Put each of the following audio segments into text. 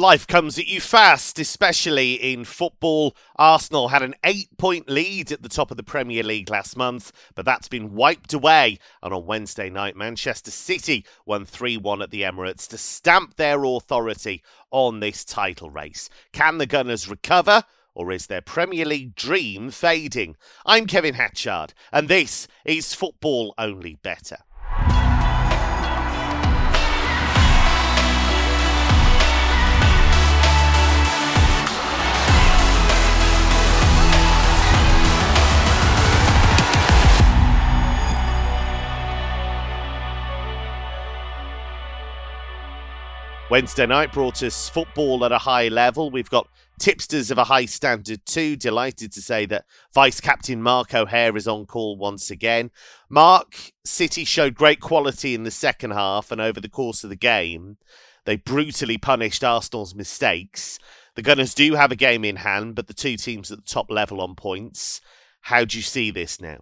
Life comes at you fast, especially in football. Arsenal had an eight point lead at the top of the Premier League last month, but that's been wiped away. And on Wednesday night, Manchester City won 3 1 at the Emirates to stamp their authority on this title race. Can the Gunners recover? Or is their Premier League dream fading? I'm Kevin Hatchard, and this is Football Only Better. Wednesday night brought us football at a high level. We've got tipsters of a high standard too. Delighted to say that Vice Captain Mark O'Haire is on call once again. Mark, City showed great quality in the second half and over the course of the game. They brutally punished Arsenal's mistakes. The Gunners do have a game in hand, but the two teams at the top level on points. How do you see this now?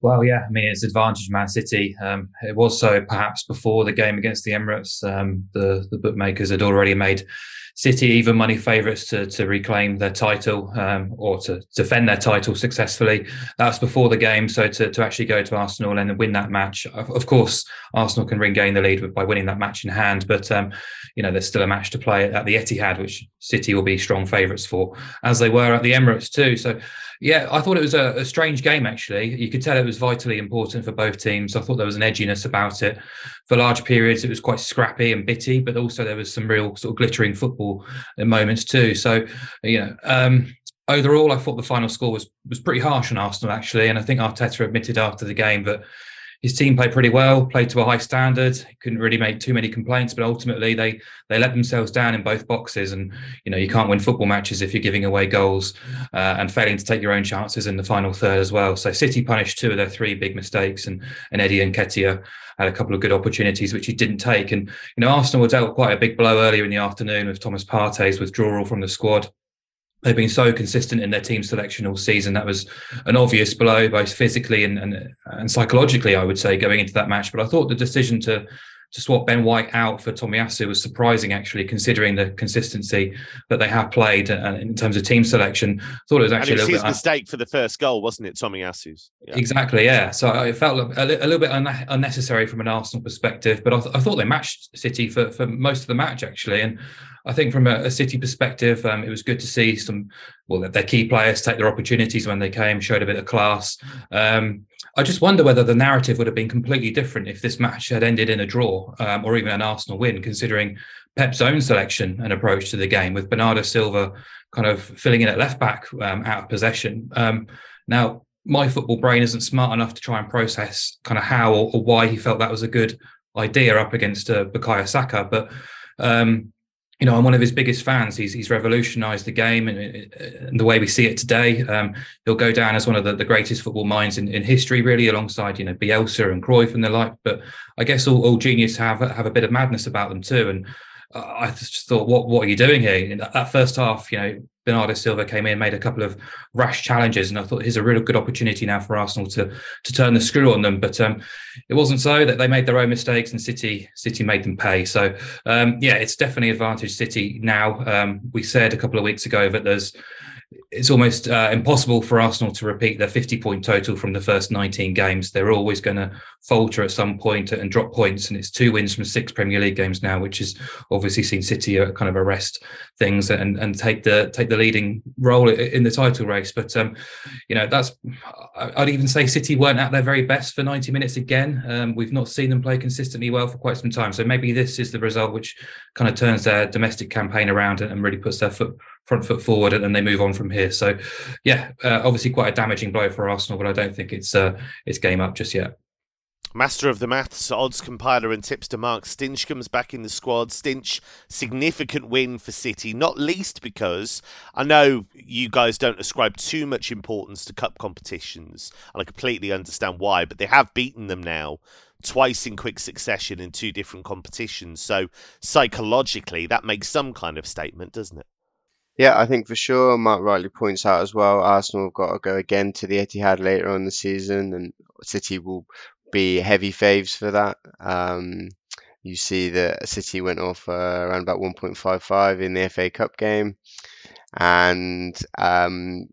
Well, yeah, I mean, it's advantage Man City. Um, it was so perhaps before the game against the Emirates. Um, the, the bookmakers had already made City even money favourites to, to reclaim their title um, or to defend their title successfully. That was before the game. So to, to actually go to Arsenal and win that match, of course, Arsenal can regain the lead by winning that match in hand. But, um, you know, there's still a match to play at the Etihad, which City will be strong favourites for, as they were at the Emirates too. So, yeah, I thought it was a, a, strange game, actually. You could tell it was vitally important for both teams. I thought there was an edginess about it. For large periods, it was quite scrappy and bitty, but also there was some real sort of glittering football moments too. So, you know, um, overall, I thought the final score was was pretty harsh on Arsenal, actually. And I think Arteta admitted after the game that his team played pretty well, played to a high standard. Couldn't really make too many complaints, but ultimately they they let themselves down in both boxes. And you know you can't win football matches if you're giving away goals uh, and failing to take your own chances in the final third as well. So City punished two of their three big mistakes, and and Eddie Nketiah had a couple of good opportunities which he didn't take. And you know Arsenal were dealt quite a big blow earlier in the afternoon with Thomas Partey's withdrawal from the squad they've been so consistent in their team selection all season. That was an obvious blow, both physically and, and, and psychologically, I would say, going into that match. But I thought the decision to to swap Ben White out for Tomiyasu was surprising, actually, considering the consistency that they have played uh, in terms of team selection. I thought it was actually it was his bit, mistake for the first goal, wasn't it, Tomiyasu's? Yeah. Exactly, yeah. So it felt a, a little bit un- unnecessary from an Arsenal perspective, but I, th- I, thought they matched City for, for most of the match, actually. And I think from a, a City perspective, um, it was good to see some, well, their key players take their opportunities when they came, showed a bit of class. Um, I just wonder whether the narrative would have been completely different if this match had ended in a draw um, or even an Arsenal win, considering Pep's own selection and approach to the game, with Bernardo Silva kind of filling in at left back um, out of possession. Um, now, my football brain isn't smart enough to try and process kind of how or, or why he felt that was a good idea up against uh, Bukayo Saka, but um, you know, I'm one of his biggest fans. He's he's revolutionised the game and, and, the way we see it today. Um, he'll go down as one of the, the greatest football minds in, in history, really, alongside you know Bielsa and Cruyff and the like. But I guess all, all genius have have a bit of madness about them too. And I just thought, what what are you doing here? In that first half, you know, Bernardo Silva came in, made a couple of rash challenges, and I thought here's a really good opportunity now for Arsenal to to turn the screw on them. But um, it wasn't so that they made their own mistakes, and City City made them pay. So um, yeah, it's definitely advantage City now. Um, we said a couple of weeks ago that there's it's almost uh, impossible for Arsenal to repeat their 50 point total from the first 19 games. They're always going to falter at some point and drop points. And it's two wins from six Premier League games now, which has obviously seen City kind of arrest things and, and take the take the leading role in the title race. But um, you know, that's I'd even say City weren't at their very best for 90 minutes again. Um, we've not seen them play consistently well for quite some time. So maybe this is the result which kind of turns their domestic campaign around and really puts their foot front foot forward and then they move on from here. So, yeah, uh, obviously quite a damaging blow for Arsenal, but I don't think it's uh, it's game up just yet. Master of the maths, odds compiler and tipster Mark Stinch comes back in the squad. Stinch, significant win for City, not least because I know you guys don't ascribe too much importance to cup competitions, and I completely understand why, but they have beaten them now twice in quick succession in two different competitions. So psychologically, that makes some kind of statement, doesn't it? Yeah, I think for sure. Mark rightly points out as well. Arsenal have got to go again to the Etihad later on the season, and City will be heavy faves for that. Um, you see that City went off uh, around about 1.55 in the FA Cup game, and um,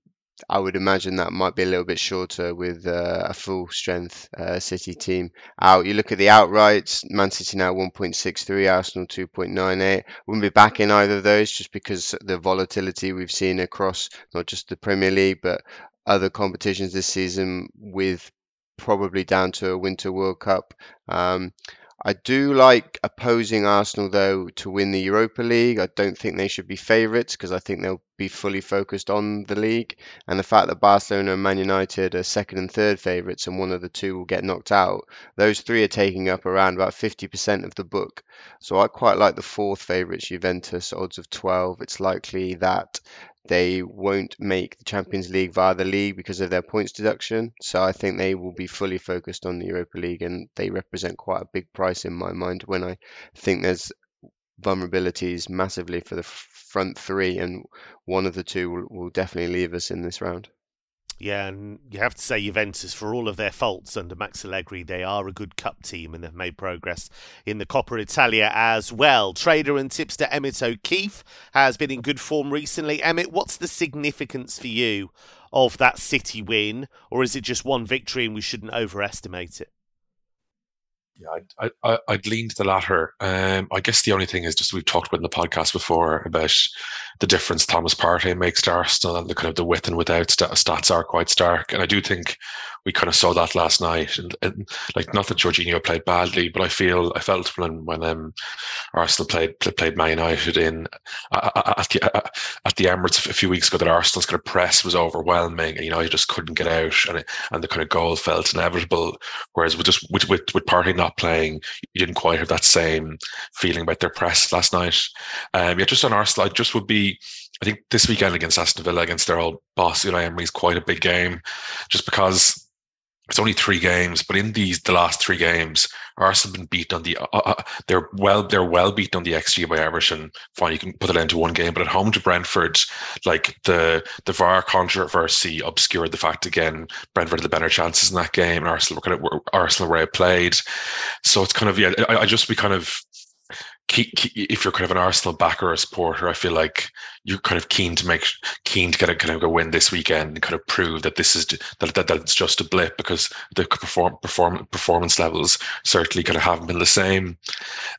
I would imagine that might be a little bit shorter with uh, a full strength uh, City team out. You look at the outrights, Man City now 1.63, Arsenal 2.98. Wouldn't be back in either of those just because the volatility we've seen across not just the Premier League but other competitions this season with probably down to a Winter World Cup. Um, I do like opposing Arsenal though to win the Europa League. I don't think they should be favourites because I think they'll be fully focused on the league. And the fact that Barcelona and Man United are second and third favourites and one of the two will get knocked out, those three are taking up around about 50% of the book. So I quite like the fourth favourites, Juventus, odds of 12. It's likely that they won't make the Champions League via the league because of their points deduction. So I think they will be fully focused on the Europa League and they represent quite a big price in my mind when I think there's vulnerabilities massively for the front three and one of the two will, will definitely leave us in this round. Yeah, and you have to say Juventus, for all of their faults under Max Allegri, they are a good cup team and they've made progress in the Coppa Italia as well. Trader and tipster Emmett O'Keefe has been in good form recently. Emmett, what's the significance for you of that City win, or is it just one victory and we shouldn't overestimate it? Yeah, I'd, I, I'd lean to the latter. Um, I guess the only thing is just we've talked about in the podcast before about the difference Thomas Partey makes to Arsenal and the kind of the with and without st- stats are quite stark. And I do think we kind of saw that last night. And, and, like not that Jorginho played badly, but I feel I felt when when um, Arsenal played played Man United in at the at the Emirates a few weeks ago that Arsenal's kind of press was overwhelming, and you know you just couldn't get out, and it, and the kind of goal felt inevitable. Whereas with just with with, with Partey not playing, you didn't quite have that same feeling about their press last night. Um, yeah, just on Arsenal, I just would be I think this weekend against Aston Villa, against their old boss, Unai Emery, is quite a big game, just because it's only three games, but in these the last three games, Arsenal have been beaten on the. Uh, uh they're well, they're well beaten on the XG by Everton. Fine, you can put it into one game, but at home to Brentford, like the the VAR controversy obscured the fact again. Brentford had the better chances in that game, and Arsenal were kind of were, Arsenal were outplayed. So it's kind of yeah. I, I just be kind of if you're kind of an Arsenal backer or supporter, I feel like you're kind of keen to make keen to get a kind of a win this weekend and kind of prove that this is that, that that that's just a blip because the perform, perform performance levels certainly kind of haven't been the same.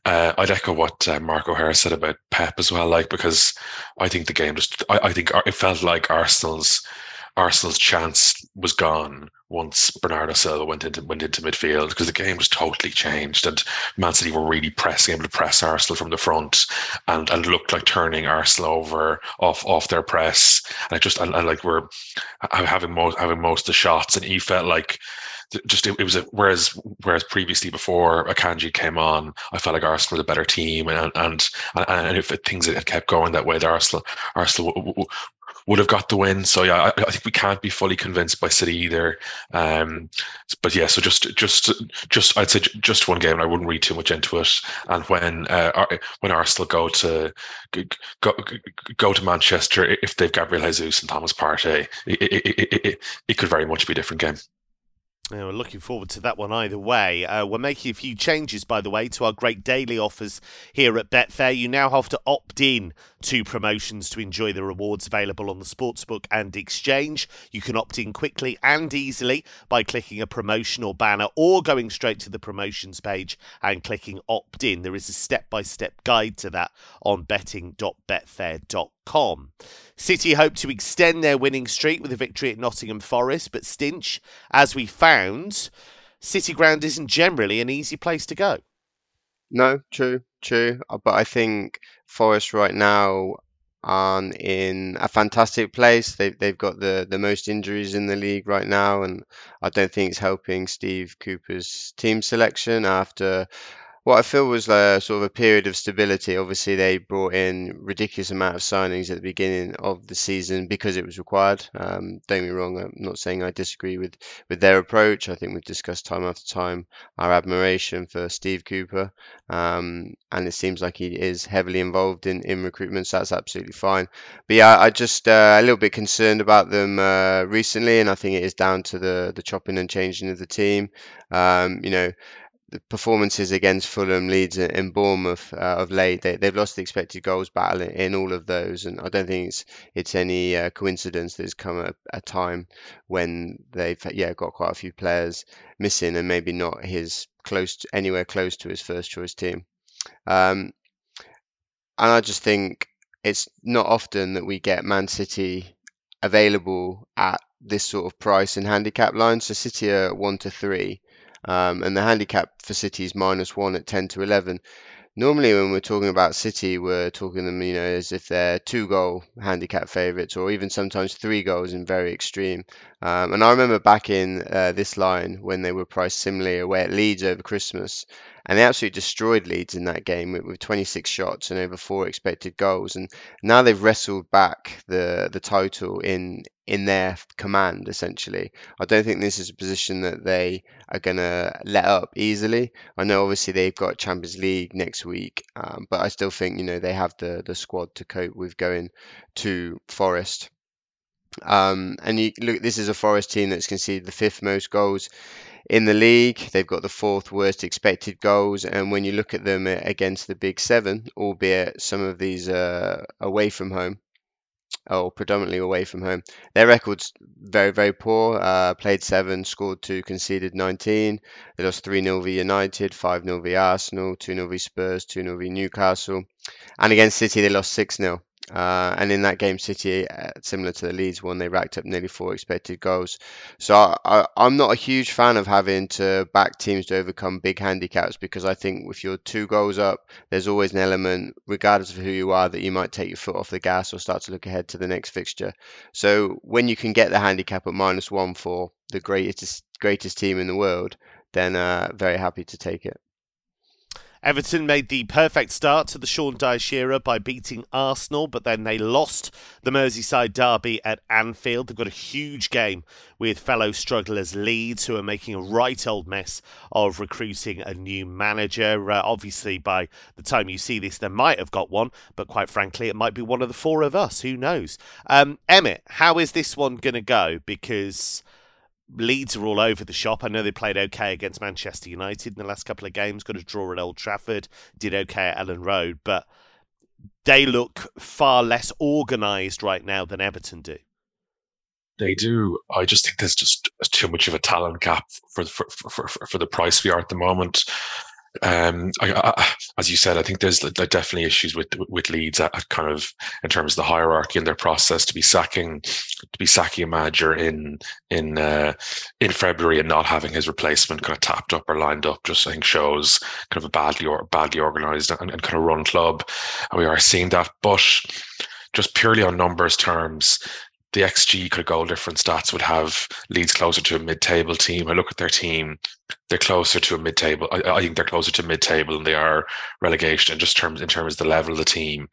Uh, I'd echo what uh, Mark O'Hara said about Pep as well, like because I think the game just I, I think it felt like Arsenal's Arsenal's chance was gone once Bernardo Silva went into went into midfield because the game was totally changed and Man City were really pressing, able to press Arsenal from the front and, and looked like turning Arsenal over off off their press. And I just and, and like we're having most having most of the shots and he felt like just it, it, was a whereas whereas previously before Akanji came on, I felt like Arsenal were the better team, and and and, and if things had kept going that way, the Arsenal Arsenal w- w- would have got the win. So yeah, I, I, think we can't be fully convinced by City either. Um, but yeah, so just just just I'd say just one game, and I wouldn't read too much into it. And when uh, when Arsenal go to go go to Manchester, if they've Gabriel Jesus and Thomas Partey, it, it, it, it could very much be a different game. Yeah, we're looking forward to that one either way. Uh, we're making a few changes, by the way, to our great daily offers here at Betfair. You now have to opt in to promotions to enjoy the rewards available on the Sportsbook and Exchange. You can opt in quickly and easily by clicking a promotional banner or going straight to the promotions page and clicking opt in. There is a step by step guide to that on betting.betfair.com. City hope to extend their winning streak with a victory at Nottingham Forest, but Stinch, as we found, City Ground isn't generally an easy place to go. No, true, true. Uh, but I think Forest right now are in a fantastic place. They've they've got the the most injuries in the league right now, and I don't think it's helping Steve Cooper's team selection after what I feel was a sort of a period of stability. Obviously, they brought in ridiculous amount of signings at the beginning of the season because it was required. Um, don't get me wrong; I'm not saying I disagree with with their approach. I think we've discussed time after time our admiration for Steve Cooper, um, and it seems like he is heavily involved in in recruitment. So that's absolutely fine. But yeah, I just uh, a little bit concerned about them uh, recently, and I think it is down to the the chopping and changing of the team. Um, you know the performances against Fulham, Leeds, and Bournemouth uh, of late, they, they've lost the expected goals battle in, in, all of those, and I don't think it's it's any uh, coincidence that there's come a, a, time when they've yeah got quite a few players missing and maybe not his close to, anywhere close to his first choice team. Um, and I just think it's not often that we get Man City available at this sort of price and handicap line. So City are one to three, um, and the handicap for City is minus one at ten to eleven. Normally, when we're talking about City, we're talking them, you know, as if they're two goal handicap favourites, or even sometimes three goals in very extreme. Um, and I remember back in uh, this line when they were priced similarly away at Leeds over Christmas, and they absolutely destroyed Leeds in that game with, with 26 shots and over four expected goals. And now they've wrestled back the the title in in their command essentially. I don't think this is a position that they are going to let up easily. I know obviously they've got Champions League next week, um, but I still think you know they have the the squad to cope with going to Forest. Um, and you look, this is a Forest team that's conceded the fifth most goals in the league. They've got the fourth worst expected goals, and when you look at them against the Big Seven, albeit some of these are away from home, or predominantly away from home, their record's very, very poor. Uh, played seven, scored two, conceded 19. They lost 3 0 v United, 5 0 v Arsenal, 2 0 v Spurs, 2 0 v Newcastle. And against City, they lost 6 0. Uh, and in that game, City, uh, similar to the Leeds one, they racked up nearly four expected goals. So I, am not a huge fan of having to back teams to overcome big handicaps because I think if you're two goals up, there's always an element, regardless of who you are, that you might take your foot off the gas or start to look ahead to the next fixture. So when you can get the handicap at minus one for the greatest greatest team in the world, then uh, very happy to take it. Everton made the perfect start to the Sean Dyche era by beating Arsenal, but then they lost the Merseyside derby at Anfield. They've got a huge game with fellow strugglers Leeds, who are making a right old mess of recruiting a new manager. Uh, obviously, by the time you see this, they might have got one, but quite frankly, it might be one of the four of us. Who knows? Um, Emmett, how is this one going to go? Because Leeds are all over the shop. I know they played okay against Manchester United in the last couple of games, got a draw at Old Trafford, did okay at Elland Road, but they look far less organised right now than Everton do. They do. I just think there's just too much of a talent gap for for, for, for, for the price we are at the moment um, I, I, as you said, I think there's definitely issues with with Leeds at, at, kind of in terms of the hierarchy and their process to be sacking to be sacking a manager in in uh, in February and not having his replacement kind of tapped up or lined up. Just I think shows kind of a badly or badly organised and, and kind of run club, and we are seeing that. But just purely on numbers terms, the XG kind of goal difference stats would have Leeds closer to a mid-table team. I look at their team; they're closer to a mid-table. I, I think they're closer to mid-table than they are relegation. In just terms in terms of the level of the team,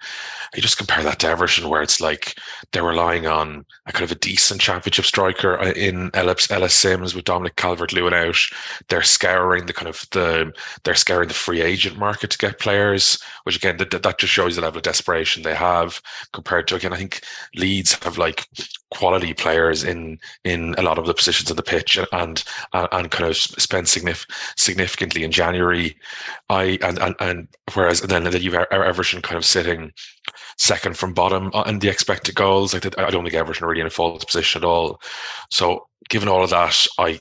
you just compare that to Everton, where it's like they're relying on a kind of a decent championship striker uh, in Ellis, Ellis Simms with Dominic Calvert-Lewin out. They're scouring the kind of the they're scouring the free agent market to get players, which again that, that just shows the level of desperation they have compared to again. I think Leeds have like quality players in in a lot of the positions of the pitch and and, and kind of spend signif- significantly in January. I and and, and whereas and then, then you've Everton kind of sitting second from bottom uh, and the expected goals. Like I don't think Everton are really in a false position at all. So given all of that, I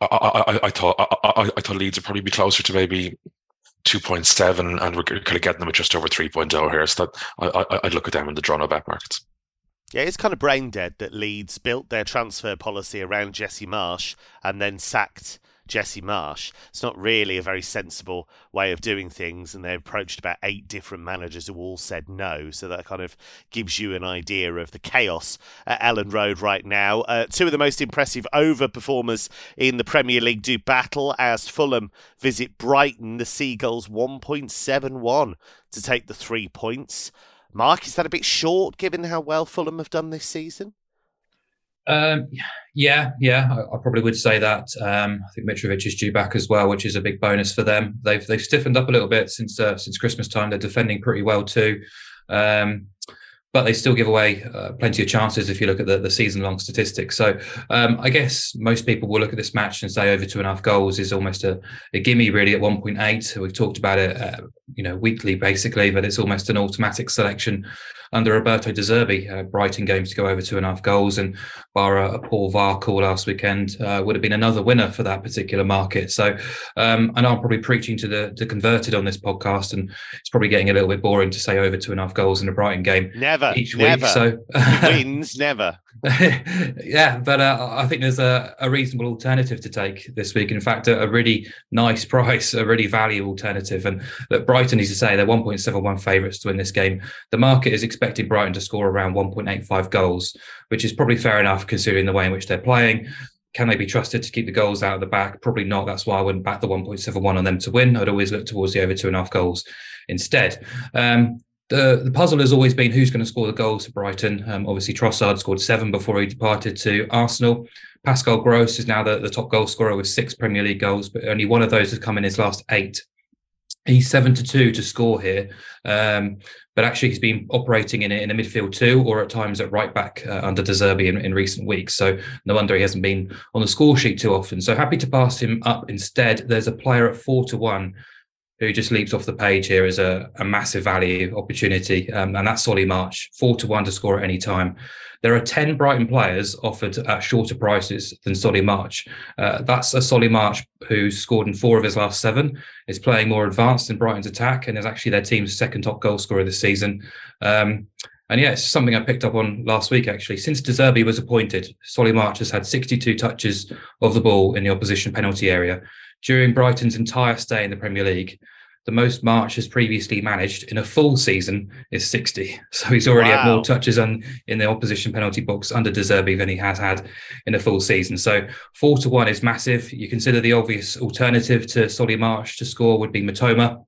I, I, I thought I, I, thought Leeds would probably be closer to maybe 2.7 and we're kind of getting them at just over 3.0 here. So that I, I, would look at them in the draw no bet markets. Yeah, it's kind of brain dead that Leeds built their transfer policy around Jesse Marsch and then sacked Jesse Marsch. It's not really a very sensible way of doing things, and they approached about eight different managers who all said no. So that kind of gives you an idea of the chaos at Elland Road right now. Uh, two of the most impressive over performers in the Premier League do battle as Fulham visit Brighton. The Seagulls 1.71 to take the three points. Mark, is that a bit short given how well Fulham have done this season? Um, yeah, yeah, I, I, probably would say that. Um, I think Mitrovic is due back as well, which is a big bonus for them. They've they've stiffened up a little bit since uh, since Christmas time. They're defending pretty well too. Um, but they still give away uh, plenty of chances if you look at the, the season long statistics. So um, I guess most people will look at this match and say over two and a half goals is almost a, a gimme really at 1.8. We've talked about it, uh, you know, weekly basically, but it's almost an automatic selection under Roberto De Zerbi. Uh, Brighton games to go over two and a half goals, and bar a, poor VAR call last weekend uh, would have been another winner for that particular market. So um, I know I'm probably preaching to the, the converted on this podcast, and it's probably getting a little bit boring to say over two and a half goals in a Brighton game. Never, each never. week. So wins never. yeah, but uh, I think there's a, a, reasonable alternative to take this week. In fact, a, a, really nice price, a really value alternative. And that Brighton, as you say, they're 1.71 favourites to win this game. The market is expecting Brighton to score around 1.85 goals, which is probably fair enough considering the way in which they're playing. Can they be trusted to keep the goals out of the back? Probably not. That's why I wouldn't back the 1.71 on them to win. I'd always look towards the over two and a half goals instead. Um, the, the puzzle has always been who's going to score the goals for Brighton. Um, obviously, Trossard scored seven before he departed to Arsenal. Pascal Gross is now the, the top goal scorer with six Premier League goals, but only one of those has come in his last eight. He's seven to two to score here, um, but actually he's been operating in in the midfield too, or at times at right back uh, under De Zerbi in, in recent weeks. So no wonder he hasn't been on the score sheet too often. So happy to pass him up instead. There's a player at four to one who just leaps off the page here as a, a massive value opportunity, um, and that's Solly March, four to one to score at any time. There are 10 Brighton players offered at shorter prices than Solly March. Uh, that's a Solly March who scored in four of his last seven, is playing more advanced in Brighton's attack, and is actually their team's second top goal scorer this season. Um, and yeah, it's something I picked up on last week, actually. Since De Zerbi was appointed, Solly March has had 62 touches of the ball in the opposition penalty area during Brighton's entire stay in the Premier League the most March has previously managed in a full season is 60. So he's already wow. had more touches on in the opposition penalty box under De Zerbi than he has had in a full season. So four to one is massive. You consider the obvious alternative to Solly March to score would be Mitoma,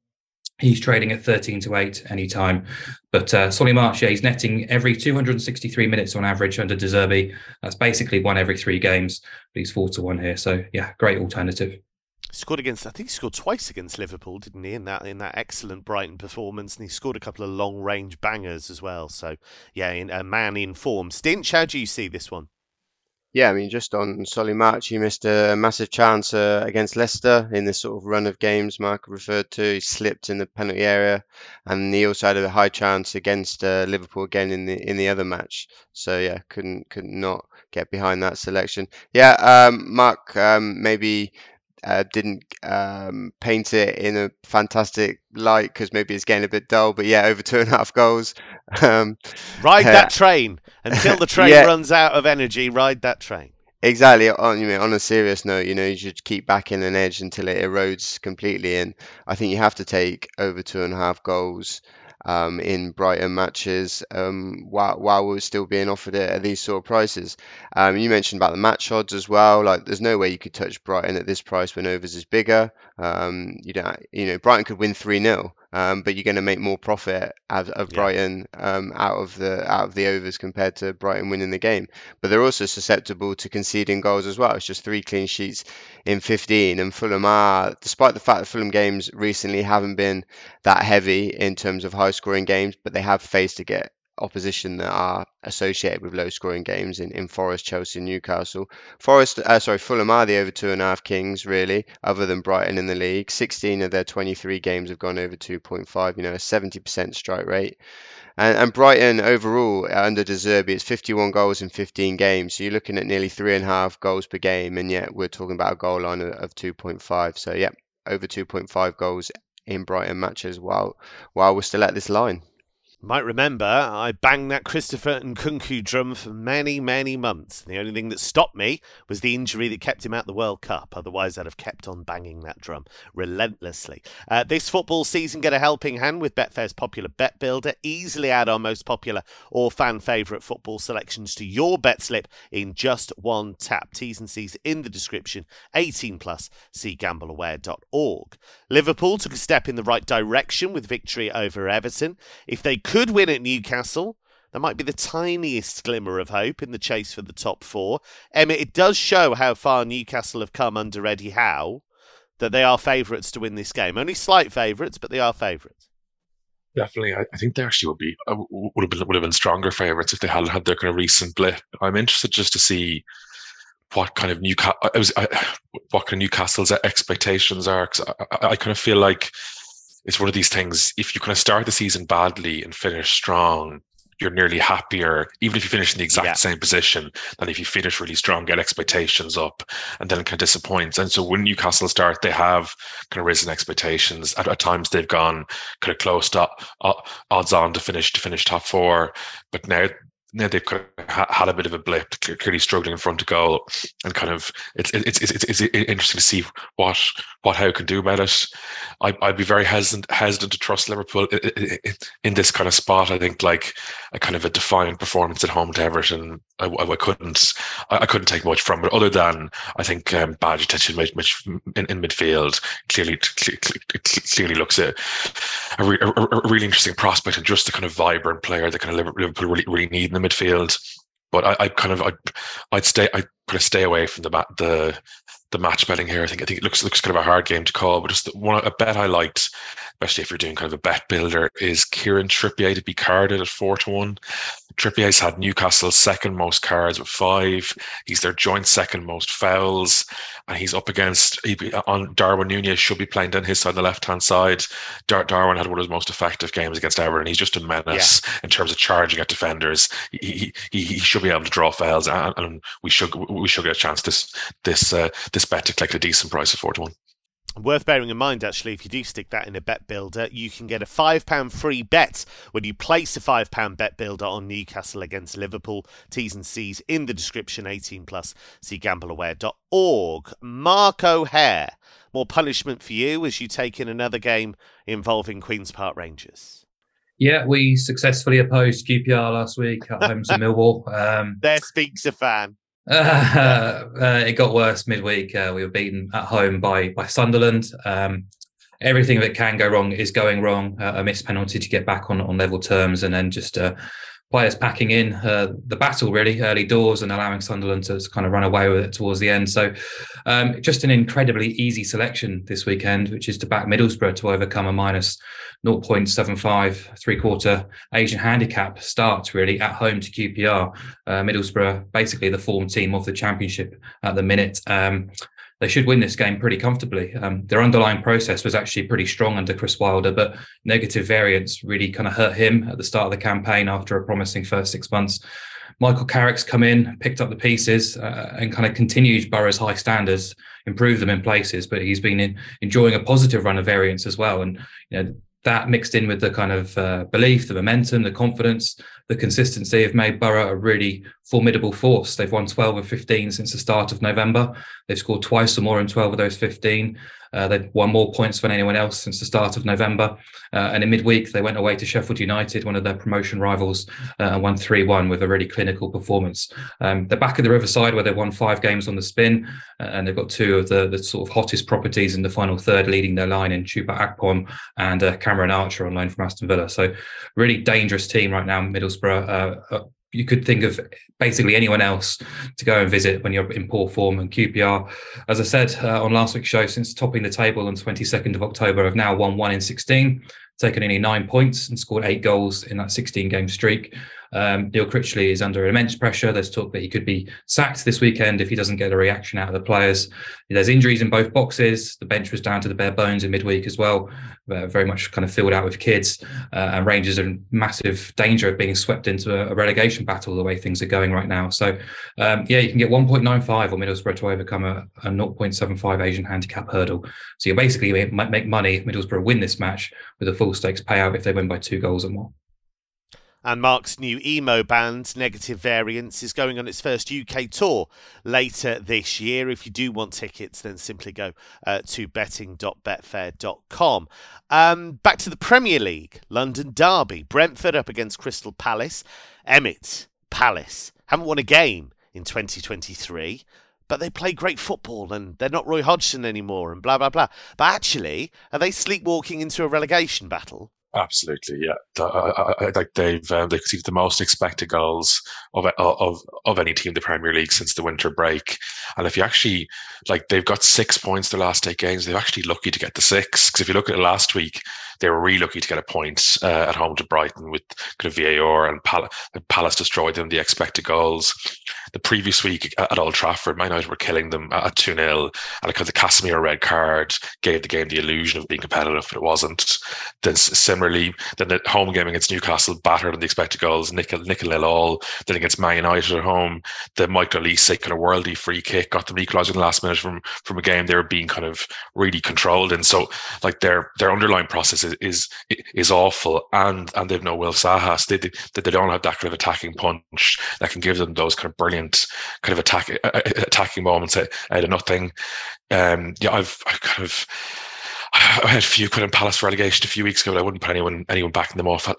He's trading at 13 to 8 anytime. But uh, Solly March, yeah, he's netting every 263 minutes on average under De Zerbi. That's basically one every three games. But he's 4 to 1 here. So, yeah, great alternative. Scored against, I think he scored twice against Liverpool, didn't he? In that in that excellent Brighton performance, and he scored a couple of long range bangers as well. So yeah, in, a man in form. Stinch, how do you see this one? Yeah, I mean, just on Solly March, he missed a massive chance uh, against Leicester in this sort of run of games Mark referred to. He slipped in the penalty area, and he also had a high chance against uh, Liverpool again in the in the other match. So yeah, couldn't could not get behind that selection. Yeah, um, Mark, um, maybe uh, didn't um, paint it in a fantastic light because maybe it's getting a bit dull. But yeah, over two and a half goals. Um, ride that train until the train yeah. runs out of energy. Ride that train. Exactly. On you know, on a serious note, you know, you should keep backing an edge until it erodes completely. And I think you have to take over two and a half goals um, in Brighton matches um, while, while we're still being offered it at these sort of prices. Um, you mentioned about the match odds as well. Like, there's no way you could touch Brighton at this price when overs is bigger. Um, you don't, you know, Brighton could win three 0 um, but you're going to make more profit out of yeah. Brighton um, out of the out of the overs compared to Brighton winning the game. But they're also susceptible to conceding goals as well. It's just three clean sheets in 15, and Fulham are, despite the fact that Fulham games recently haven't been that heavy in terms of high scoring games, but they have faced to get opposition that are associated with low scoring games in, in Forest, Chelsea, Newcastle. Forest, uh, sorry, Fulham are the over two and a half kings, really, other than Brighton in the league. 16 of their 23 games have gone over 2.5, you know, a 70% strike rate. And, and Brighton overall, under De Zerbi, it's 51 goals in 15 games. So you're looking at nearly three and a half goals per game, and yet we're talking about a goal line of, of 2.5. So, yeah, over 2.5 goals in Brighton matches while while we're still at this line might remember I banged that Christopher Nkunku drum for many, many months. The only thing that stopped me was the injury that kept him out the World Cup. Otherwise, I'd have kept on banging that drum relentlessly. Uh, this football season, get a helping hand with Betfair's popular bet builder. Easily add our most popular or fan favourite football selections to your bet slip in just one tap. T's and C's in the description. 18 plus. See gambleaware.org. Liverpool took a step in the right direction with victory over Everton. If they could could win at Newcastle. There might be the tiniest glimmer of hope in the chase for the top four. Emmett, it does show how far Newcastle have come under Eddie Howe that they are favourites to win this game. Only slight favourites, but they are favourites. Definitely, I, I think they actually would be uh, would have been would have been stronger favourites if they hadn't had their kind of recent blip. I'm interested just to see what kind of Newcastle, I was, what kind of Newcastle's expectations are. Cause I, I, kind of feel like it's one of these things. If you kind of start the season badly and finish strong, you're nearly happier, even if you finish in the exact yeah. same position, than if you finish really strong, get expectations up, and then kind of disappoints. And so when Newcastle start, they have kind of risen expectations. At, at times, they've gone kind of close to uh, odds on to finish to finish top four, but now now they've kind of had a bit of a blip, clearly struggling in front of goal, and kind of it's it's it's, it's, interesting to see what what Howe can do about it. I, I'd be very hesitant hesitant to trust Liverpool in this kind of spot. I think like a kind of a defiant performance at home to Everton, I, I couldn't I, couldn't take much from it other than I think um, Bajcetic in, in midfield clearly clearly looks a a, a, a really interesting prospect and just the kind of vibrant player that kind of Liverpool really really need in the midfield. But I, I kind of I'd, I'd stay I kind of stay away from the the the match betting here. I think I think it looks looks kind of a hard game to call. But just the, one a bet I liked, especially if you're doing kind of a bet builder, is Kieran Trippier to be carded at four to one. Trippier's had Newcastle's second most cards with five. He's their joint second most fouls, and he's up against on Darwin Nunez should be playing down his side on the left hand side. Dar- Darwin had one of his most effective games against Everton. And he's just a menace yeah. in terms of charging at defenders. He, he, he should be able to draw fouls, and, and we should we should get a chance this this uh, this bet to collect a decent price of four to one. Worth bearing in mind, actually, if you do stick that in a bet builder, you can get a £5 free bet when you place a £5 bet builder on Newcastle against Liverpool. T's and C's in the description, 18 plus. See gambleaware.org. Mark O'Haire, more punishment for you as you take in another game involving Queen's Park Rangers. Yeah, we successfully opposed QPR last week at home to Millwall. Um, there speaks a fan. Uh, it got worse midweek. Uh, we were beaten at home by by Sunderland. Um, everything that can go wrong is going wrong. Uh, a missed penalty to get back on on level terms, and then just uh, players packing in uh, the battle really early doors and allowing Sunderland to kind of run away with it towards the end. So, um, just an incredibly easy selection this weekend, which is to back Middlesbrough to overcome a minus 0.75 three quarter Asian handicap start really at home to QPR. Uh, Middlesbrough, basically the form team of the championship at the minute. Um, they should win this game pretty comfortably. Um, their underlying process was actually pretty strong under Chris Wilder, but negative variance really kind of hurt him at the start of the campaign after a promising first six months. Michael Carrick's come in, picked up the pieces, uh, and kind of continued Borough's high standards, improved them in places. But he's been in, enjoying a positive run of variance as well. And you know, that mixed in with the kind of uh, belief, the momentum, the confidence, the consistency have made Borough a really formidable force. They've won 12 of 15 since the start of November. They've scored twice or more in 12 of those 15. Uh, they've won more points than anyone else since the start of November. Uh, and in midweek, they went away to Sheffield United, one of their promotion rivals, uh, and won 3 1 with a really clinical performance. Um, they're back at the Riverside, where they've won five games on the spin, uh, and they've got two of the, the sort of hottest properties in the final third leading their line in Chuba Akpom and uh, Cameron Archer on loan from Aston Villa. So, really dangerous team right now, Middlesbrough uh, you could think of basically anyone else to go and visit when you're in poor form. And QPR, as I said uh, on last week's show, since topping the table on 22nd of October, have now won one in 16, taken only nine points, and scored eight goals in that 16 game streak. Um, Neil Critchley is under immense pressure. There's talk that he could be sacked this weekend if he doesn't get a reaction out of the players. There's injuries in both boxes. The bench was down to the bare bones in midweek as well, uh, very much kind of filled out with kids. Uh, and Rangers are in massive danger of being swept into a, a, relegation battle the way things are going right now. So, um, yeah, you can get 1.95 or Middlesbrough to overcome a, a 0.75 Asian handicap hurdle. So you basically make, make money. Middlesbrough win this match with a full stakes payout if they win by two goals or more. And Mark's new emo band, Negative Variance, is going on its first UK tour later this year. If you do want tickets, then simply go uh, to betting.betfair.com. Um, back to the Premier League, London Derby, Brentford up against Crystal Palace. Emmet, Palace, haven't won a game in 2023 but they play great football and they're not Roy Hodgson anymore and blah, blah, blah. But actually, are they sleepwalking into a relegation battle? Absolutely, yeah. I, I, like they've um, they conceded the most expected goals of of of any team in the Premier League since the winter break. And if you actually like, they've got six points the last eight games. They're actually lucky to get the six because if you look at it last week, they were really lucky to get a point uh, at home to Brighton with kind of VAR and Pal- Palace destroyed them the expected goals. The previous week at Old Trafford, Man United were killing them at 2 0. And because the Casemiro red card gave the game the illusion of being competitive, but it wasn't. Then similarly, then the home game against Newcastle battered on the expected goals, nickel, nickel nil all. Then against Man United at home, the Michael Olise kind of worldy free kick got them equalising in the last minute from, from a game they were being kind of really controlled. And so, like, their their underlying process is is, awful. And and they've no Will Zaha. They, they, they don't have that kind of attacking punch that can give them those kind of brilliant kind of attack attacking moments out, of nothing. Um, yeah, I've I kind of. I had a few kind of Palace relegation a few weeks ago, but I wouldn't put anyone anyone backing them off at,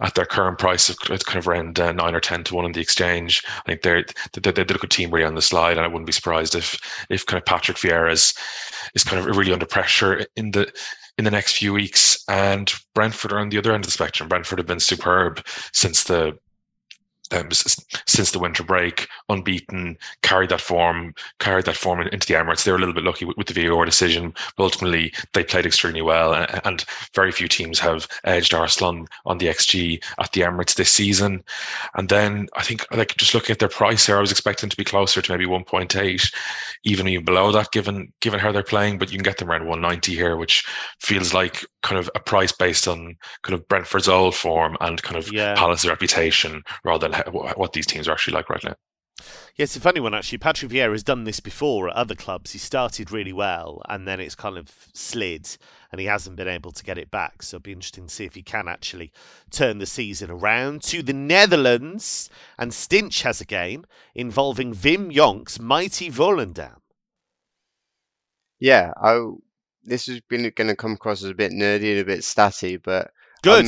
at, their current price of kind of around uh, nine or ten to one on the exchange. I think they're they're, they're a good team really on the slide, and I wouldn't be surprised if if kind of Patrick Vieira is is kind of really under pressure in the in the next few weeks. And Brentford are on the other end of the spectrum. Brentford have been superb since the um, since the winter break, unbeaten, carried that form, carried that form into the Emirates. They were a little bit lucky with, with the VAR decision, but ultimately they played extremely well. And, and, very few teams have edged Arsenal on the XG at the Emirates this season. And then I think, like just looking at their price here, I was expecting to be closer to maybe 1.8, even even below that, given given how they're playing. But you can get them around 190 here, which feels like kind of a price based on kind of Brentford's old form and kind of yeah. Palace's reputation, rather than what these teams are actually like right now. Yes, a funny one actually. Patrick Vieira has done this before at other clubs. He started really well and then it's kind of slid and he hasn't been able to get it back. So it'll be interesting to see if he can actually turn the season around. To the Netherlands, and Stinch has a game involving Wim Jonk's mighty Volendam. Yeah, I, this has been going to come across as a bit nerdy and a bit statty, but good.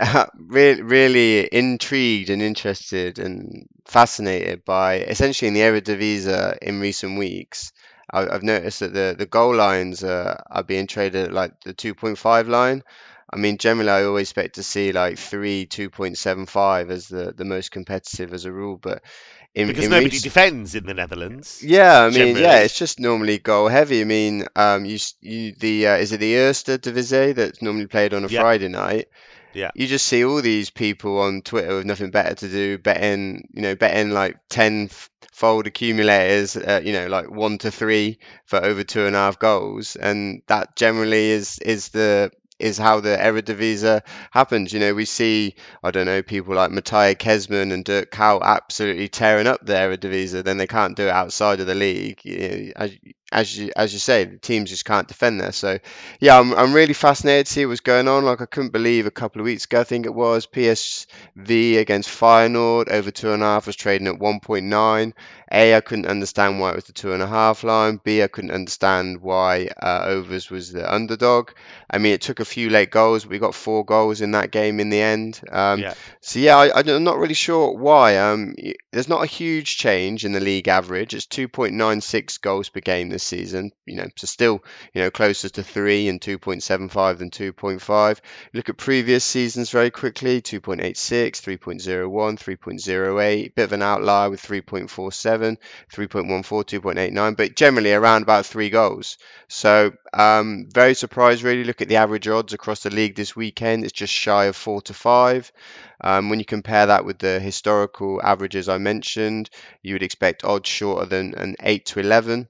really, really intrigued and interested and fascinated by essentially in the Eredivisie in recent weeks. I, have noticed that the, the goal lines are, are being traded at like the 2.5 line. I mean, generally, I always expect to see like 3, 2.75 as the, the most competitive as a rule, but in, because in nobody defends in the Netherlands. Yeah, I mean, generally. yeah, it's just normally goal heavy. I mean, um, you, you the uh, is it the Eerste Divisie that's normally played on a Friday night? Yeah. You just see all these people on Twitter with nothing better to do, betting, you know, betting like 10 fold accumulators, uh, you know, like one to three for over two and a half goals. And that generally is, is the, is how the Eredivisie happens. You know, we see, I don't know, people like Mateja Kezman and Dirk Kuyt absolutely tearing up the Eredivisie, then they can't do it outside of the league. You know, as, you as you say, the teams just can't defend there. So yeah, I'm I'm really fascinated to see what's going on. Like I couldn't believe a couple of weeks ago, I think it was PSV against Feyenoord over two and a half was trading at 1.9. A, I couldn't understand why it was the two and a half line. B, I couldn't understand why uh, overs was the underdog. I mean, it took a few late goals. We got four goals in that game in the end. Um, yeah. So yeah, I, am not really sure why. Um, there's not a huge change in the league average. It's 2.96 goals per game this season. You know, so still, you know, closer to three and 2.75 than 2.5. Look at previous seasons very quickly: 2.86, 3.01, 3.08. Bit of an outlier with 3.47, 3.14, 2.89, but generally around about three goals. So um, very surprised, really. Look at the average odds across the league this weekend. It's just shy of four to five. Um, when you compare that with the historical averages I mentioned, you would expect odds shorter than an 8 to 11.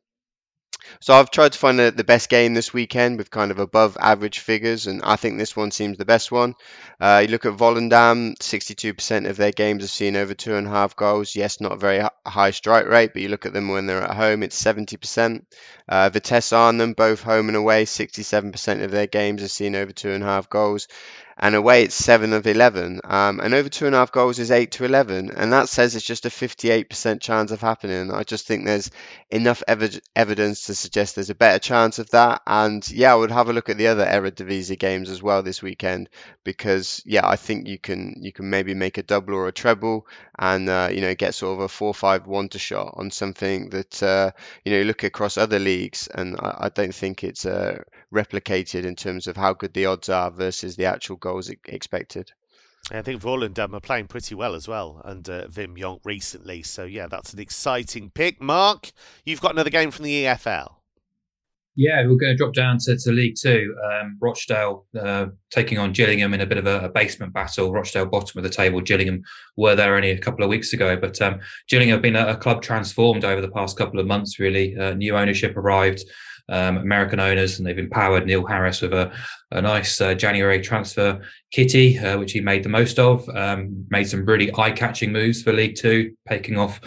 So I've tried to find the, the, best game this weekend with kind of above average figures, and I think this one seems the best one. Uh, you look at Volendam, 62% of their games have seen over two and a half goals. Yes, not a very high strike rate, but you look at them when they're at home, it's 70%. Uh, Vitesse Arnhem, both home and away, 67% of their games have seen over two and a half goals and away it's 7 of 11. Um, and over two and a half goals is 8 to 11. And that says it's just a 58% chance of happening. I just think there's enough ev- evidence to suggest there's a better chance of that. And yeah, I would have a look at the other Eredivisie games as well this weekend because yeah, I think you can you can maybe make a double or a treble and uh, you know get sort of a 4-5-1 to shot on something that uh, you know look across other leagues and I, I don't think it's uh, replicated in terms of how good the odds are versus the actual goals expected. I think Volendam are playing pretty well as well under Wim Jonk recently. So, yeah, that's an exciting pick. Mark, you've got another game from the EFL. Yeah, we're going to drop down to, to League Two. Um, Rochdale uh, taking on Gillingham in a bit of a, a, basement battle. Rochdale bottom of the table. Gillingham were there only a couple of weeks ago, but um, Gillingham have been a, a, club transformed over the past couple of months. Really, uh, new ownership arrived um, American owners, and they've empowered Neil Harris with a, a nice uh, January transfer kitty, uh, which he made the most of. Um, made some really eye-catching moves for League Two, taking off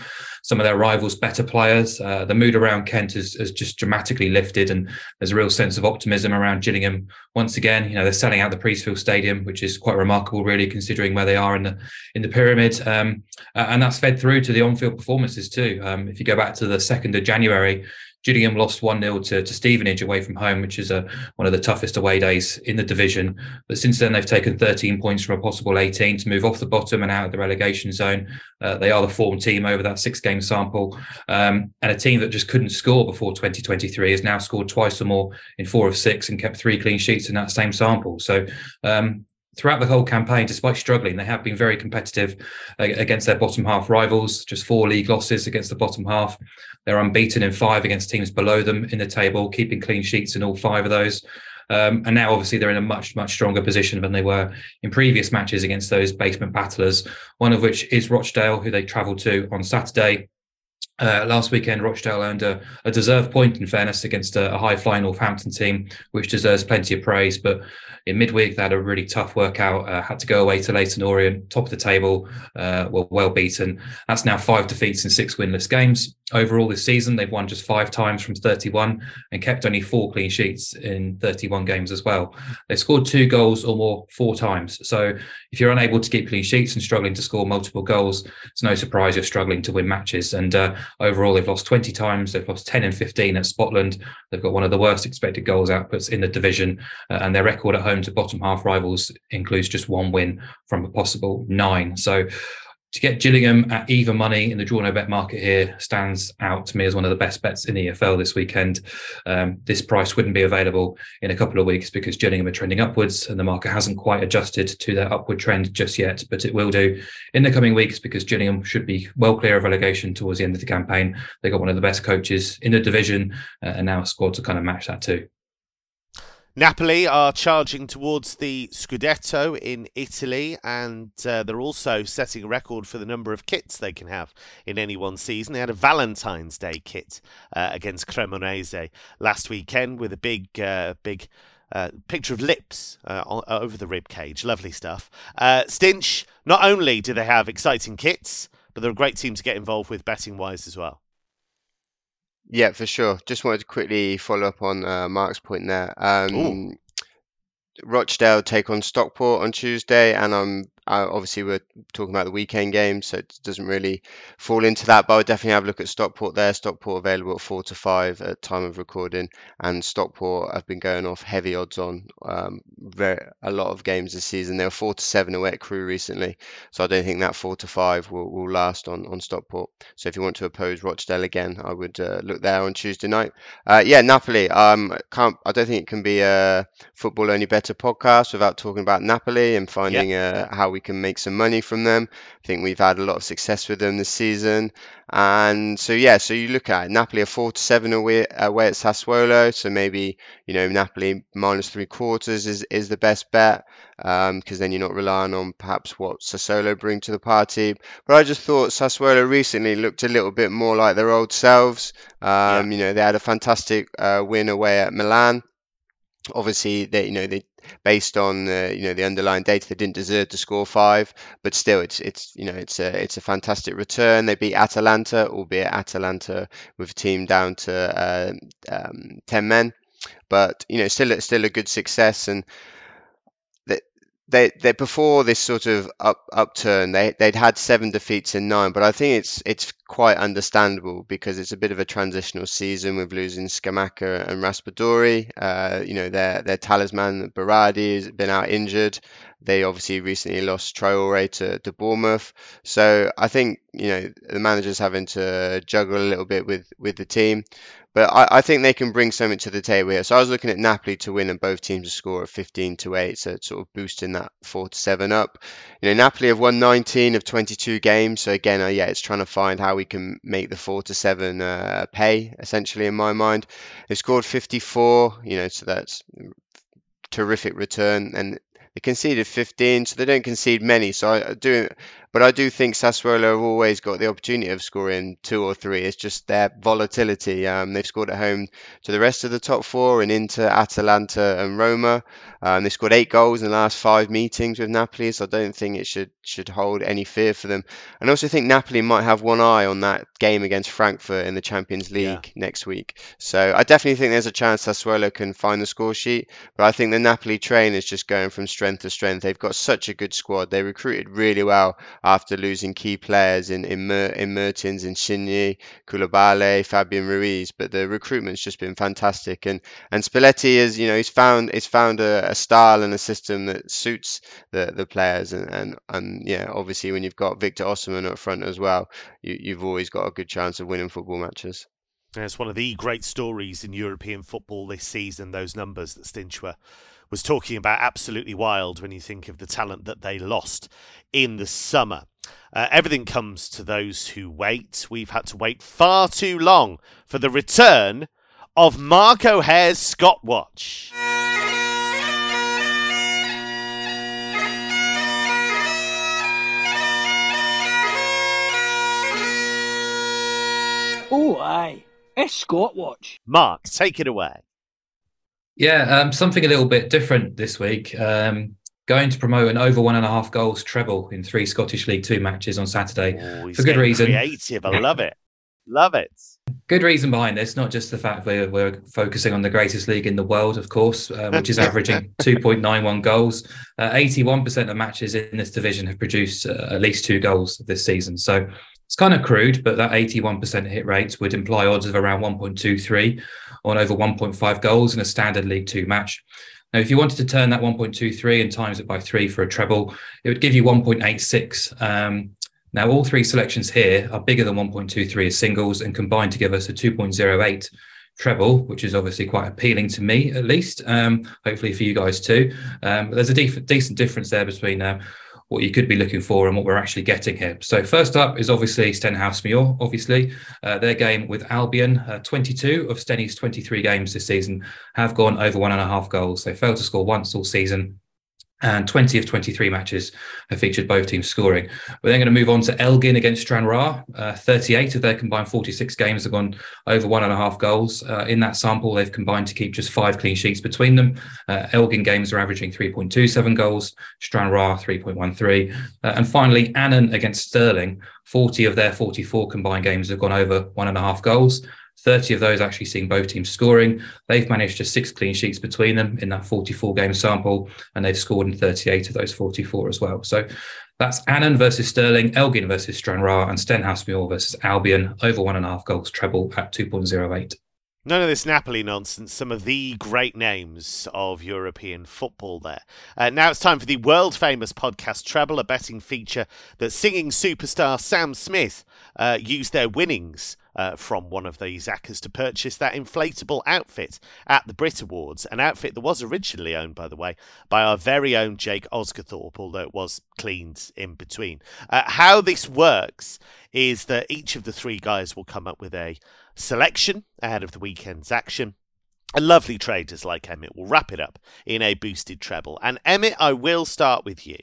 some of their rivals' better players. Uh, the mood around Kent has, has, just dramatically lifted, and there's a real sense of optimism around Gillingham. Once again, you know they're selling out the Priestfield Stadium, which is quite remarkable, really, considering where they are in the in the pyramid. Um, and that's fed through to the on-field performances too. Um, if you go back to the second of January, Gillingham lost 1 0 to, to Stevenage away from home, which is a, one of the toughest away days in the division. But since then, they've taken 13 points from a possible 18 to move off the bottom and out of the relegation zone. Uh, they are the form team over that six game sample. Um, and a team that just couldn't score before 2023 has now scored twice or more in four of six and kept three clean sheets in that same sample. So, um, throughout the whole campaign, despite struggling, they have been very competitive against their bottom half rivals. Just four league losses against the bottom half. They're unbeaten in five against teams below them in the table, keeping clean sheets in all five of those. Um, and now, obviously, they're in a much, much stronger position than they were in previous matches against those basement battlers. One of which is Rochdale, who they travelled to on Saturday. Uh, last weekend, Rochdale earned a, a, deserved point, in fairness, against a, a high flying Northampton team, which deserves plenty of praise. But in midweek, they had a really tough workout, uh, had to go away to Leyton Orient, top of the table, uh, were well beaten. That's now five defeats in six winless games. Overall, this season, they've won just five times from 31 and kept only four clean sheets in 31 games as well. They've scored two goals or more four times. So if you're unable to keep clean sheets and struggling to score multiple goals, it's no surprise you're struggling to win matches. And uh, overall, they've lost 20 times. They've lost 10 and 15 at Spotland. They've got one of the worst expected goals outputs in the division. Uh, and their record at home to bottom half rivals includes just one win from a possible nine. So to get Gillingham at even money in the draw no bet market here stands out to me as one of the best bets in the EFL this weekend. Um, this price wouldn't be available in a couple of weeks because Gillingham are trending upwards and the market hasn't quite adjusted to their upward trend just yet, but it will do in the coming weeks because Gillingham should be well clear of relegation towards the end of the campaign. They got one of the best coaches in the division uh, and now a squad to kind of match that too. Napoli are charging towards the Scudetto in Italy, and uh, they're also setting a record for the number of kits they can have in any one season. They had a Valentine's Day kit uh, against Cremonese last weekend with a big, uh, big. Uh, picture of lips uh, over the rib cage, lovely stuff. Uh, Stinch. Not only do they have exciting kits, but they're a great team to get involved with betting wise as well. Yeah, for sure. Just wanted to quickly follow up on uh, Mark's point there. Um, Rochdale take on Stockport on Tuesday, and I'm uh, obviously we're talking about the weekend game, so it doesn't really fall into that. But I would definitely have a look at Stockport there. Stockport available at four to five at time of recording, and Stockport have been going off heavy odds on um, very, a lot of games this season. They were four to seven away at Crewe recently, so I don't think that four to five will, will last on, on Stockport. So if you want to oppose Rochdale again, I would uh, look there on Tuesday night. Uh, yeah, Napoli. Um, can't I don't think it can be a football only better podcast without talking about Napoli and finding uh, how we we can make some money from them. I think we've had a lot of success with them this season. And so, yeah, so you look at it, Napoli are 4 to 7 away, away at Sassuolo. So maybe, you know, Napoli minus three quarters is, is the best bet because um, then you're not relying on perhaps what Sassuolo bring to the party. But I just thought Sassuolo recently looked a little bit more like their old selves. Um, yeah. You know, they had a fantastic uh, win away at Milan obviously they you know they based on uh, you know the underlying data, they didn't deserve to score five, but still, it's it's you know it's a it's a fantastic return. They beat Atalanta, albeit Atalanta with a team down to uh, um, ten men, but you know still still a good success and they they before this sort of up upturn they they'd had seven defeats in nine but I think it's it's quite understandable because it's a bit of a transitional season with losing Scamacca and Raspadori. Uh, you know their their talisman Berardi has been out injured They obviously recently lost Traore to, to Bournemouth. So I think, you know, the manager's having to juggle a little bit with, with the team. But I, I think they can bring something to the table here. So I was looking at Napoli to win and both teams to score at 15 to 8, so it's sort of boosting that 4 to 7 up. You know, Napoli have won 19 of 22 games, so again, uh, yeah, it's trying to find how we can make the 4 to 7 uh, pay, essentially, in my mind. They've scored 54, you know, so that's terrific return, and they conceded 15, so they don't concede many. So I do but I do think Sassuolo have always got the opportunity of scoring two or three. It's just their volatility. Um, they've scored at home to the rest of the top four and into Atalanta, and Roma. Um, they scored eight goals in the last five meetings with Napoli, so I don't think it should should hold any fear for them. And I also think Napoli might have one eye on that game against Frankfurt in the Champions League yeah. next week. So I definitely think there's a chance Sassuolo can find the score sheet. But I think the Napoli train is just going from strength to strength. They've got such a good squad. They recruited really well after losing key players in in, Mer- in Mertens, Insigne, Koulibaly, Fabian Ruiz. But the recruitment's just been fantastic, and and Spalletti is you know he's found he's found a, a style and a system that suits the the players, and and and yeah, obviously when you've got Victor Osimhen up front as well, you, you've always got a good chance of winning football matches. It's one of the great stories in European football this season, those numbers that Stinch were was talking about absolutely wild when you think of the talent that they lost in the summer. Uh, everything comes to those who wait. We've had to wait far too long for the return of Mark O'Haire's Scott Watch. Oh, aye. It's Scott Watch. Mark, take it away. Yeah, um, something a little bit different this week. Um, going to promote an over one and a half goals treble in three Scottish League Two matches on Saturday oh, for good reason. Creative, I love it, love it. Good reason behind this, not just the fact we're, we're focusing on the greatest league in the world, of course, um, which is averaging 2.91 goals. Uh, 81% of matches in this division have produced uh, at least two goals this season. So it's kind of crude, but that 81% hit rate would imply odds of around 1.23 on over 1.5 goals in a standard League Two match. Now, if you wanted to turn that 1.23 and times it by three for a treble, it would give you 1.86. Um, now, all three selections here are bigger than 1.23 as singles and combined to give us a 2.08 treble, which is obviously quite appealing to me, at least. Um, hopefully for you guys too. Um, but there's a de- decent difference there between uh, what you could be looking for and what we're actually getting here. So first up is obviously Stenhousemuir, obviously. Uh, their game with Albion, uh, 22 of Stenny's 23 games this season have gone over one and a half goals. They failed to score once all season and 20 of 23 matches have featured both teams scoring. We're then going to move on to Elgin against Stranraer. Uh, 38 of their combined 46 games have gone over one and a half goals. Uh, in that sample, they've combined to keep just five clean sheets between them. Uh, Elgin games are averaging 3.27 goals, Stranraer 3.13. Uh, and finally, Annan against Stirling. 40 of their 44 combined games have gone over one and a half goals. 30 of those actually seeing both teams scoring. They've managed just six clean sheets between them in that 44 game sample, and they've scored in 38 of those 44 as well. So that's Annan versus Stirling, Elgin versus Stranraer, and Stenhousemuir versus Albion, over one and a half goals treble at 2.08. None of this Napoli nonsense. Some of the great names of European football there. Uh, now it's time for the world famous podcast Treble, a betting feature that singing superstar Sam Smith uh, used their winnings uh, from one of these accas to purchase that inflatable outfit at the Brit Awards, an outfit that was originally owned, by the way, by our very own Jake Osgathorpe, although it was cleaned in between. Uh, how this works is that each of the three guys will come up with a selection ahead of the weekend's action. A lovely traders like Emmett will wrap it up in a boosted treble. And Emmett, I will start with you.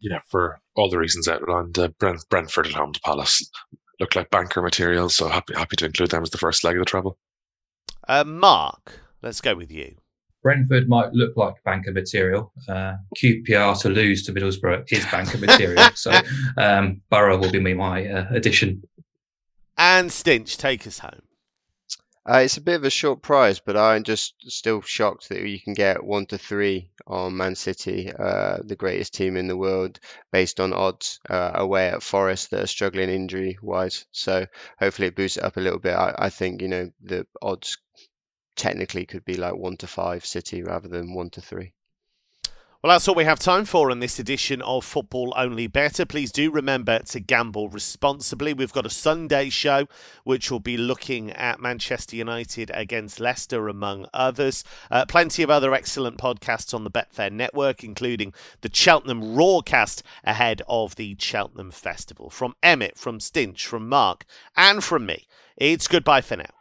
Yeah, for all the reasons outlined, uh, Brent, Brentford at home to Palace look like banker material. So happy happy to include them as the first leg of the treble. Uh, Mark, let's go with you. Brentford might look like banker material. Uh, QPR to lose to Middlesbrough is banker material. so um, Borough will be my uh, addition. And Stinch, take us home. Uh, it's a bit of a short price, but I'm just still shocked that you can get one to three on Man City, uh, the greatest team in the world, based on odds uh, away at Forest that are struggling injury wise. So hopefully it boosts it up a little bit. I, I think you know the odds technically could be like one to five City rather than one to three. Well, that's all we have time for in this edition of Football Only Better. Please do remember to gamble responsibly. We've got a Sunday show which will be looking at Manchester United against Leicester, among others. Uh, plenty of other excellent podcasts on the Betfair network, including the Cheltenham Rawcast ahead of the Cheltenham Festival. From Emmett, from Stinch, from Mark, and from me, it's goodbye for now.